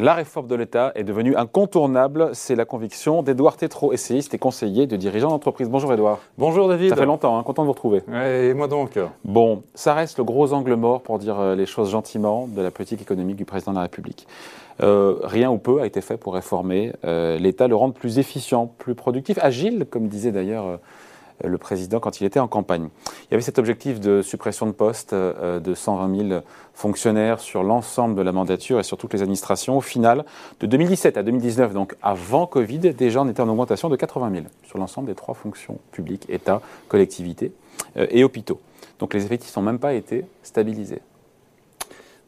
La réforme de l'État est devenue incontournable, c'est la conviction d'Edouard Tétrault, essayiste et conseiller de dirigeant d'entreprise. Bonjour Edouard. Bonjour David. Ça fait longtemps, hein, content de vous retrouver. et moi donc? Bon, ça reste le gros angle mort, pour dire euh, les choses gentiment, de la politique économique du président de la République. Euh, rien ou peu a été fait pour réformer euh, l'État, le rendre plus efficient, plus productif, agile, comme disait d'ailleurs euh, le président quand il était en campagne. Il y avait cet objectif de suppression de postes euh, de 120 000 fonctionnaires sur l'ensemble de la mandature et sur toutes les administrations. Au final, de 2017 à 2019, donc avant Covid, déjà on était en augmentation de 80 000 sur l'ensemble des trois fonctions publiques, État, collectivités euh, et hôpitaux. Donc les effectifs n'ont même pas été stabilisés.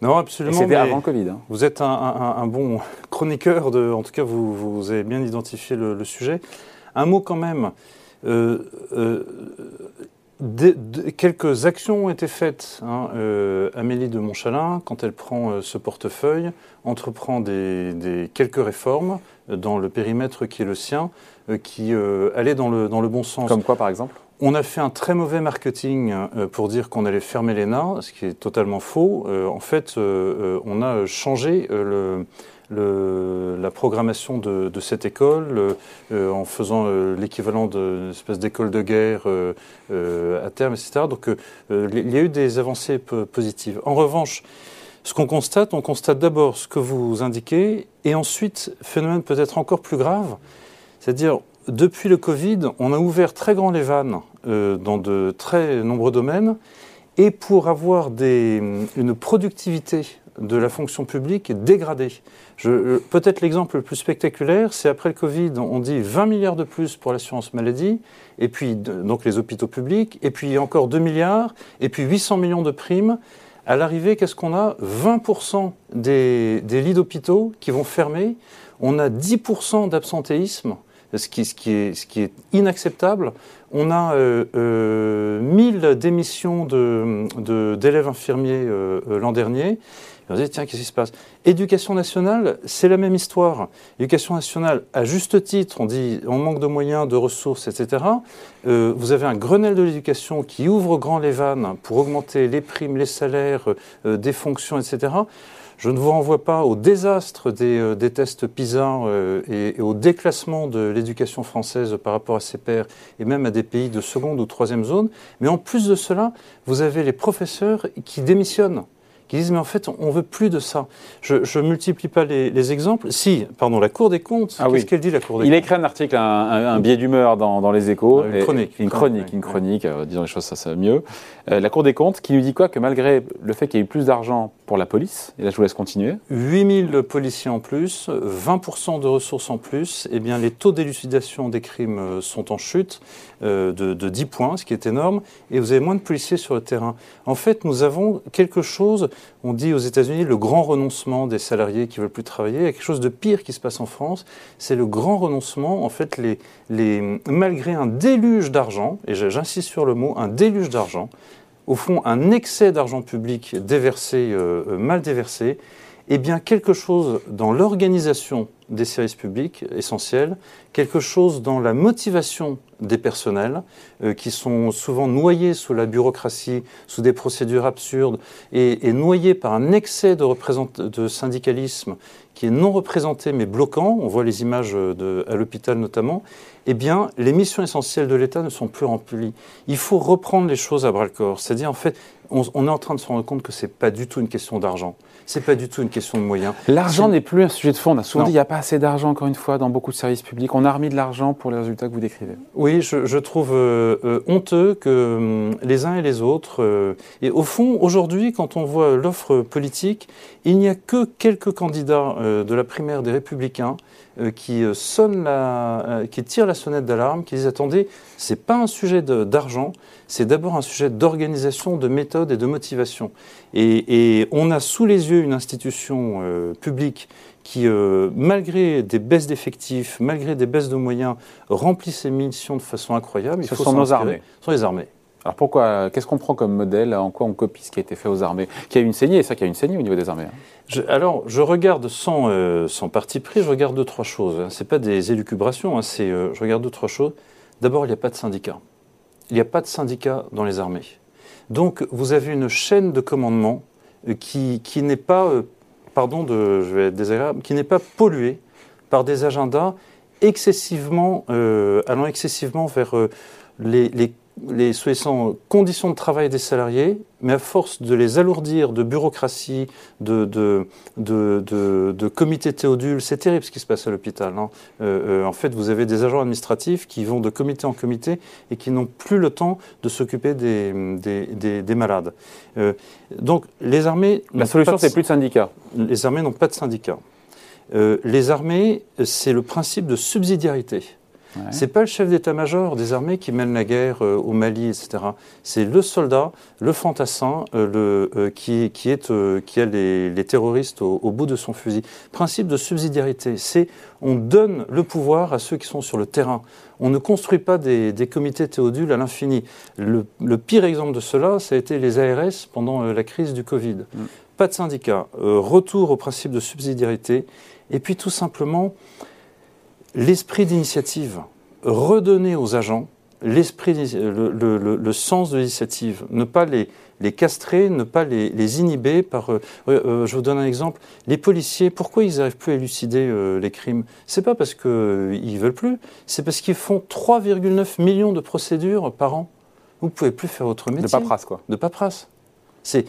Non, absolument. C'était avant Covid. Hein. Vous êtes un, bon chroniqueur, de, en tout cas vous, vous avez bien identifié le, le sujet. Un mot quand même. Euh, euh, quelques actions ont été faites. Hein. Euh, Amélie de Montchalin, quand elle prend ce portefeuille, entreprend des, quelques réformes dans le périmètre qui est le sien, qui allaient dans le, dans le bon sens. Comme quoi, par exemple? On a fait un très mauvais marketing pour dire qu'on allait fermer l'ENA, ce qui est totalement faux. en fait, on a changé le, la programmation de, cette école euh, en faisant euh, l'équivalent d'une espèce d'école de guerre euh, à terme, etc. Donc il y a eu des avancées positives. En revanche, ce qu'on constate, on constate d'abord ce que vous indiquez, et ensuite, phénomène peut-être encore plus grave, c'est-à-dire depuis le Covid, on a ouvert très grand les vannes dans de très nombreux domaines, et pour avoir une productivité de la fonction publique dégradée. Euh, peut-être l'exemple le plus spectaculaire, c'est après le Covid, on dit 20 milliards de plus pour l'assurance maladie, et puis donc les hôpitaux publics, et puis encore 2 milliards, et puis 800 millions de primes. À l'arrivée, qu'est-ce qu'on a? 20% des, lits d'hôpitaux qui vont fermer. On a 10% d'absentéisme, ce qui, est, inacceptable. On a 1000 euh, démissions d'élèves infirmiers euh, l'an dernier on se dit, tiens, qu'est-ce qui se passe? Éducation nationale, c'est la même histoire. Éducation nationale, à juste titre, on dit, on manque de moyens, de ressources, etc. Euh, vous avez un Grenelle de l'éducation qui ouvre grand les vannes pour augmenter les primes, les salaires, euh, des fonctions, etc. Je ne vous renvoie pas au désastre des, euh, tests PISA et, au déclassement de l'éducation française par rapport à ses pairs et même à des pays de seconde ou troisième zone. Mais en plus de cela, vous avez les professeurs qui démissionnent qui disent mais en fait on veut plus de ça. Je ne multiplie pas les, exemples. Si, pardon, la Cour des comptes, ah qu'est-ce qu'elle dit la Cour des Il comptes Il écrit un article, un, biais d'humeur dans, les échos. Une chronique. Une chronique, une chronique, euh, disons les choses ça, ça mieux. Euh, la Cour des comptes qui nous dit quoi? Que malgré le fait qu'il y ait eu plus d'argent pour la police, et là je vous laisse continuer. 8000 policiers en plus, 20% de ressources en plus, eh bien les taux d'élucidation des crimes euh, sont en chute de, de 10 points, ce qui est énorme, et vous avez moins de policiers sur le terrain. En fait, nous avons quelque chose on dit aux États-Unis le grand renoncement des salariés qui veulent plus travailler. Il y a quelque chose de pire qui se passe en France. C'est le grand renoncement. En fait, les, malgré un déluge d'argent, et j'insiste sur le mot, un déluge d'argent, au fond, un excès d'argent public déversé, euh, euh, mal déversé, eh bien, quelque chose dans l'organisation des services publics essentiels, quelque chose dans la motivation des personnels euh, qui sont souvent noyés sous la bureaucratie, sous des procédures absurdes et, noyés par un excès de, de, syndicalisme qui est non représenté mais bloquant, on voit les images de, à l'hôpital notamment, eh bien, les missions essentielles de l'État ne sont plus remplies. Il faut reprendre les choses à bras-le-corps. C'est-à-dire, en fait, on, on, est en train de se rendre compte que ce n'est pas du tout une question d'argent. C'est pas du tout une question de moyens. L'argent n'est plus un sujet de fond. On a souvent dit qu'il n'y a pas assez d'argent, encore une fois, dans beaucoup de services publics. On a remis de l'argent pour les résultats que vous décrivez. Oui, je, trouve euh, euh, honteux que hum, les uns et les autres. Euh, et au fond, aujourd'hui, quand on voit l'offre politique, il n'y a que quelques candidats de la primaire des Républicains qui sonnent la, qui tirent la sonnette d'alarme, qui disent attendez, c'est pas un sujet d'argent, c'est d'abord un sujet d'organisation, de méthode et de motivation. Et, on a sous les yeux une institution euh, publique qui, euh, malgré des baisses d'effectifs, malgré des baisses de moyens, remplit ses missions de façon incroyable. Il Ce faut sont nos armées. Ce sont les armées. Alors pourquoi Qu'est-ce qu'on prend comme modèle En quoi on copie ce qui a été fait aux armées? Qui a une saignée, ça qui a une saignée au niveau des armées. Hein. alors, je regarde sans, euh, sans parti pris, je regarde deux, trois choses. Hein. Ce n'est pas des élucubrations, hein, c'est, je regarde deux, trois choses. D'abord, il n'y a pas de syndicat. Il n'y a pas de syndicat dans les armées. Donc vous avez une chaîne de commandement euh, qui, qui n'est pas euh, pardon, de, je vais être désagréable, qui n'est pas pollué par des agendas excessivement, euh, allant excessivement vers euh, les, les, les conditions de travail des salariés, mais à force de les alourdir de bureaucratie, de, de, de, de, comités théodules, c'est terrible ce qui se passe à l'hôpital. Hein. Euh, en fait, vous avez des agents administratifs qui vont de comité en comité et qui n'ont plus le temps de s'occuper des, des, des, malades. donc, les armées... La solution, c'est plus de syndicats. Les armées n'ont pas de syndicats. Euh, les armées, c'est le principe de subsidiarité. Ouais. C'est pas le chef d'état-major des armées qui mène la guerre euh, au Mali, etc. C'est le soldat, le fantassin, euh, le, qui, qui, est, qui a les, terroristes au, bout de son fusil. Principe de subsidiarité, c'est on donne le pouvoir à ceux qui sont sur le terrain. On ne construit pas des, comités théodules à l'infini. Le, pire exemple de cela, ça a été les ARS pendant la crise du Covid. Mm. Pas de syndicat, retour au principe de subsidiarité et puis tout simplement, l'esprit d'initiative, redonner aux agents l'esprit, le, sens de l'initiative, ne pas les, les, castrer, ne pas les, inhiber par. Euh, euh, je vous donne un exemple. Les policiers, pourquoi ils n'arrivent plus à élucider euh, les crimes? C'est pas parce qu'ils ne veulent plus, c'est parce qu'ils font 3,9 millions de procédures par an. Vous ne pouvez plus faire votre métier. De paperasse, quoi. De paperasse. C'est,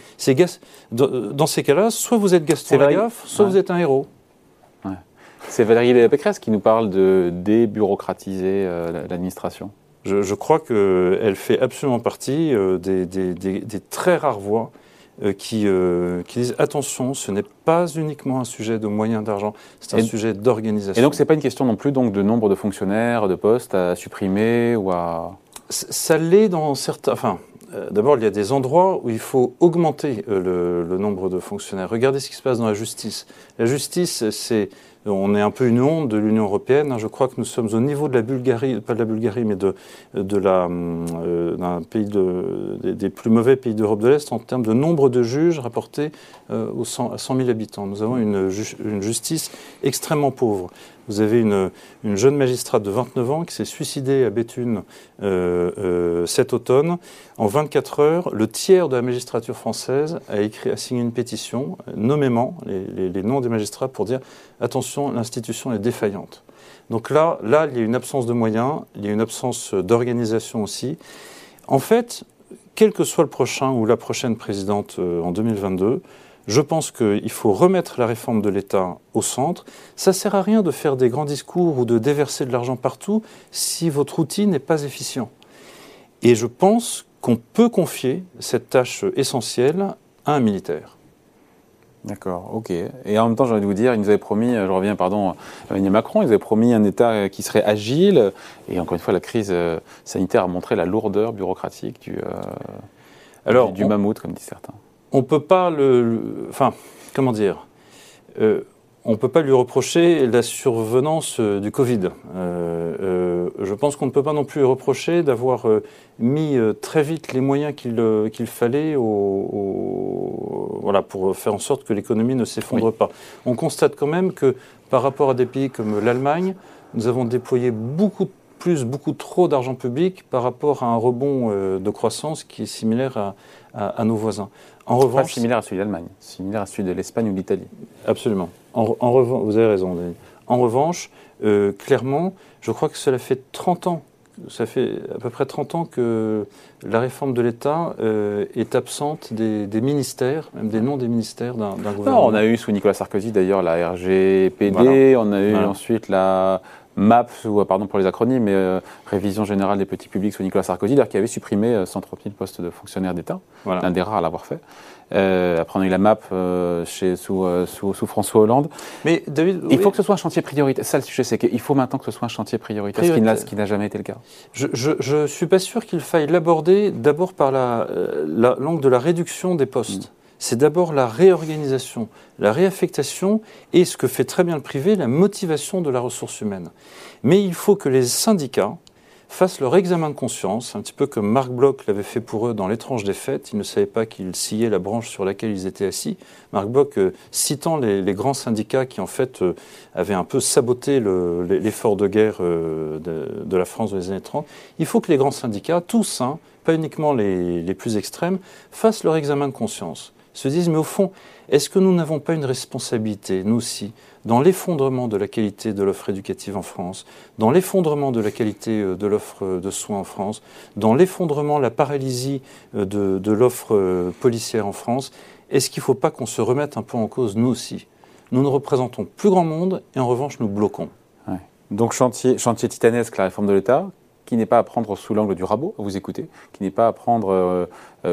dans ces cas-là, soit vous êtes Gaston Lagaffe, soit vous êtes un héros. C'est Valérie Pécresse qui nous parle de débureaucratiser euh, l'administration. Je, crois qu'elle fait absolument partie euh, des, très rares voix euh, qui, disent attention, ce n'est pas uniquement un sujet de moyens d'argent, c'est un sujet d'organisation. Et donc, ce n'est pas une question non plus donc, de nombre de fonctionnaires, de postes à supprimer ou à. Ça l'est dans certains. Enfin, D'abord, il y a des endroits où il faut augmenter le, le, nombre de fonctionnaires. Regardez ce qui se passe dans la justice. La justice, c'est on est un peu une honte de l'Union européenne. Je crois que nous sommes au niveau de la Bulgarie, pas de la Bulgarie, mais de, de euh, d'un pays de, des, plus mauvais pays d'Europe de l'Est en termes de nombre de juges rapportés euh, aux 100, à 100 000 habitants. Nous avons une, une justice extrêmement pauvre. Vous avez une, une, jeune magistrate de 29 ans qui s'est suicidée à Béthune euh, cet automne. En 24 heures, le tiers de la magistrature française a, écrit, a signé une pétition, nommément les noms des magistrats, pour dire attention, l'institution est défaillante. Donc là, là, il y a une absence de moyens, il y a une absence d'organisation aussi. En fait, quel que soit le prochain ou la prochaine présidente euh, en 2022, je pense qu'il faut remettre la réforme de l'État au centre. Ça ne sert à rien de faire des grands discours ou de déverser de l'argent partout si votre outil n'est pas efficient. Et je pense qu'on peut confier cette tâche essentielle à un militaire. D'accord, ok. Et en même temps, j'ai envie de vous dire, il nous avait promis, je reviens, pardon, Emmanuel Macron, il nous avait promis un État qui serait agile. Et encore une fois, la crise euh, sanitaire a montré la lourdeur bureaucratique du, euh, Alors, du, mammouth, comme disent certains. On ne peut pas le, Enfin, comment dire euh, on ne peut pas lui reprocher la survenance euh, du Covid. Euh, euh, je pense qu'on ne peut pas non plus lui reprocher d'avoir mis très vite les moyens qu'il fallait au, voilà, pour faire en sorte que l'économie ne s'effondre pas. On constate quand même que par rapport à des pays comme l'Allemagne, nous avons déployé beaucoup plus, beaucoup trop d'argent public par rapport à un rebond de croissance qui est similaire à, à, nos voisins. En revanche, similaire à celui de l'Allemagne, similaire à celui de l'Espagne ou de l'Italie. Absolument. En, revanche, vous avez raison. En revanche, euh, clairement, je crois que cela fait 30 ans, ça fait à peu près 30 ans que la réforme de l'État euh, est absente des, ministères, même des noms des ministères d'un gouvernement. on a eu sous Nicolas Sarkozy d'ailleurs la RGPD, on a eu ensuite la MAP, ou, pardon pour les acronymes, mais euh, Révision générale des petits publics sous Nicolas Sarkozy, qui avait supprimé 130 000 postes de fonctionnaires d'État, l'un des rares à l'avoir fait. Euh, après, on a eu la MAP euh, chez, sous, sous, François Hollande. Mais David, il faut que ce soit un chantier prioritaire. Ça, le sujet, c'est qu'il faut maintenant que ce soit un chantier prioritaire, ce qui n'a jamais été le cas. Je ne suis pas sûr qu'il faille l'aborder d'abord par l'angle la, de la réduction des postes. Mm c'est d'abord la réorganisation, la réaffectation et ce que fait très bien le privé, la motivation de la ressource humaine. Mais il faut que les syndicats fassent leur examen de conscience, un petit peu comme Marc Bloch l'avait fait pour eux dans L'étrange des fêtes. Ils ne savaient pas qu'ils sciaient la branche sur laquelle ils étaient assis. Marc Bloch, euh, citant les, grands syndicats qui en fait euh, avaient un peu saboté l'effort de guerre euh, de, la France dans les années 30, il faut que les grands syndicats, tous, hein, pas uniquement les plus extrêmes, fassent leur examen de conscience se disent, mais au fond, est-ce que nous n'avons pas une responsabilité, nous aussi, dans l'effondrement de la qualité de l'offre éducative en France, dans l'effondrement de la qualité euh, de l'offre de soins en France, dans l'effondrement, la paralysie euh, de, l'offre euh, policière en France? Est-ce qu'il ne faut pas qu'on se remette un peu en cause, nous aussi? Nous ne représentons plus grand monde et en revanche, nous bloquons. Donc chantier, chantier titanesque, la réforme de l'État, qui n'est pas à prendre sous l'angle du rabot, vous écoutez, qui n'est pas à prendre,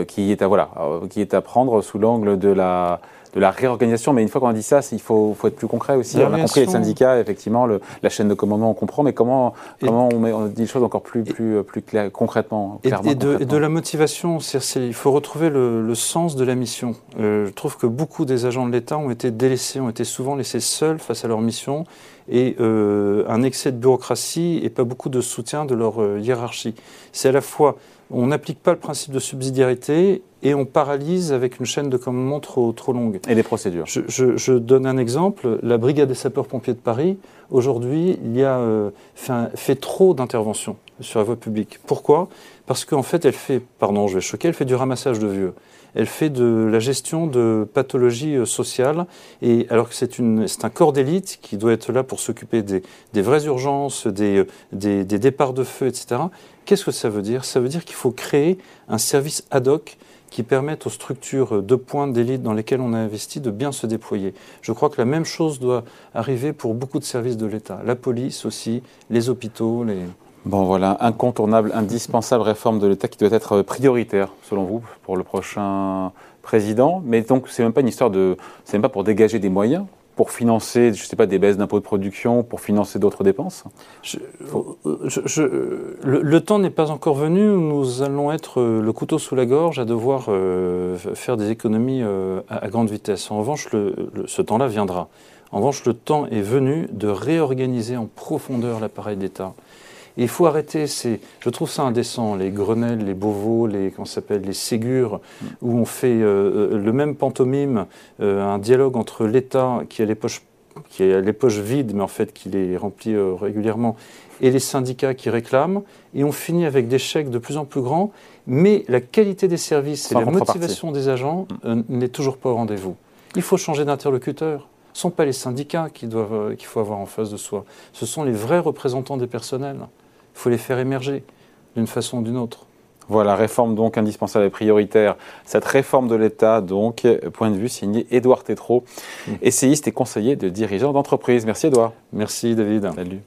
qui est à voilà, qui est à prendre sous l'angle de la de la réorganisation. Mais une fois qu'on a dit ça, il faut, faut, être plus concret aussi. On a compris les syndicats, effectivement, le, la chaîne de commandement, on comprend, mais comment, comment on, met, on, dit les choses encore plus, plus, plus clair, concrètement, et, de, la motivation, il faut retrouver le, sens de la mission. Euh, je trouve que beaucoup des agents de l'État ont été délaissés, ont été souvent laissés seuls face à leur mission et euh, un excès de bureaucratie et pas beaucoup de soutien de leur euh, hiérarchie. C'est à la fois on n'applique pas le principe de subsidiarité et on paralyse avec une chaîne de commandement trop, trop longue. Et des procédures. Je, donne un exemple. La brigade des sapeurs-pompiers de Paris, aujourd'hui, il y a euh, fait, trop d'interventions sur la voie publique. Pourquoi? Parce qu'en fait, elle fait, pardon, je vais choquer, elle fait du ramassage de vieux. Elle fait de la gestion de pathologies euh, sociales, et alors que c'est un corps d'élite qui doit être là pour s'occuper des, vraies urgences, des, des, des départs de feu, etc. Qu'est-ce que ça veut dire? Ça veut dire qu'il faut créer un service ad hoc qui permettent aux structures de pointe d'élite dans lesquelles on a investi de bien se déployer. Je crois que la même chose doit arriver pour beaucoup de services de l'État, la police aussi, les hôpitaux, les... Bon voilà, incontournable, indispensable réforme de l'État qui doit être prioritaire, selon vous, pour le prochain président. Mais donc, c'est même pas une histoire de. C'est même pas pour dégager des moyens, pour financer, je sais pas, des baisses d'impôts de production, pour financer d'autres dépenses le, temps n'est pas encore venu où nous allons être euh, le couteau sous la gorge à devoir euh, faire des économies euh, à, grande vitesse. En revanche, ce temps-là viendra. En revanche, le temps est venu de réorganiser en profondeur l'appareil d'État il faut arrêter ces. Je trouve ça indécent, les Grenelles, les Beauvau, les comment s'appelle, les Ségures, où on fait euh, euh, le même pantomime, euh, un dialogue entre l'État qui a les poches qui a les poches vides, mais en fait qui les remplit régulièrement, et les syndicats qui réclament, et on finit avec des chèques de plus en plus grands, mais la qualité des services et la motivation des agents n'est toujours pas au rendez-vous. Il faut changer d'interlocuteur. Ce ne sont pas les syndicats qu'il faut avoir en face de soi, ce sont les vrais représentants des personnels. Il faut les faire émerger d'une façon ou d'une autre. Voilà, réforme donc indispensable et prioritaire. Cette réforme de l'État, donc, point de vue signé Édouard Tétrault, mmh. essayiste et conseiller de dirigeants d'entreprise. Merci Édouard. Merci David. Salut.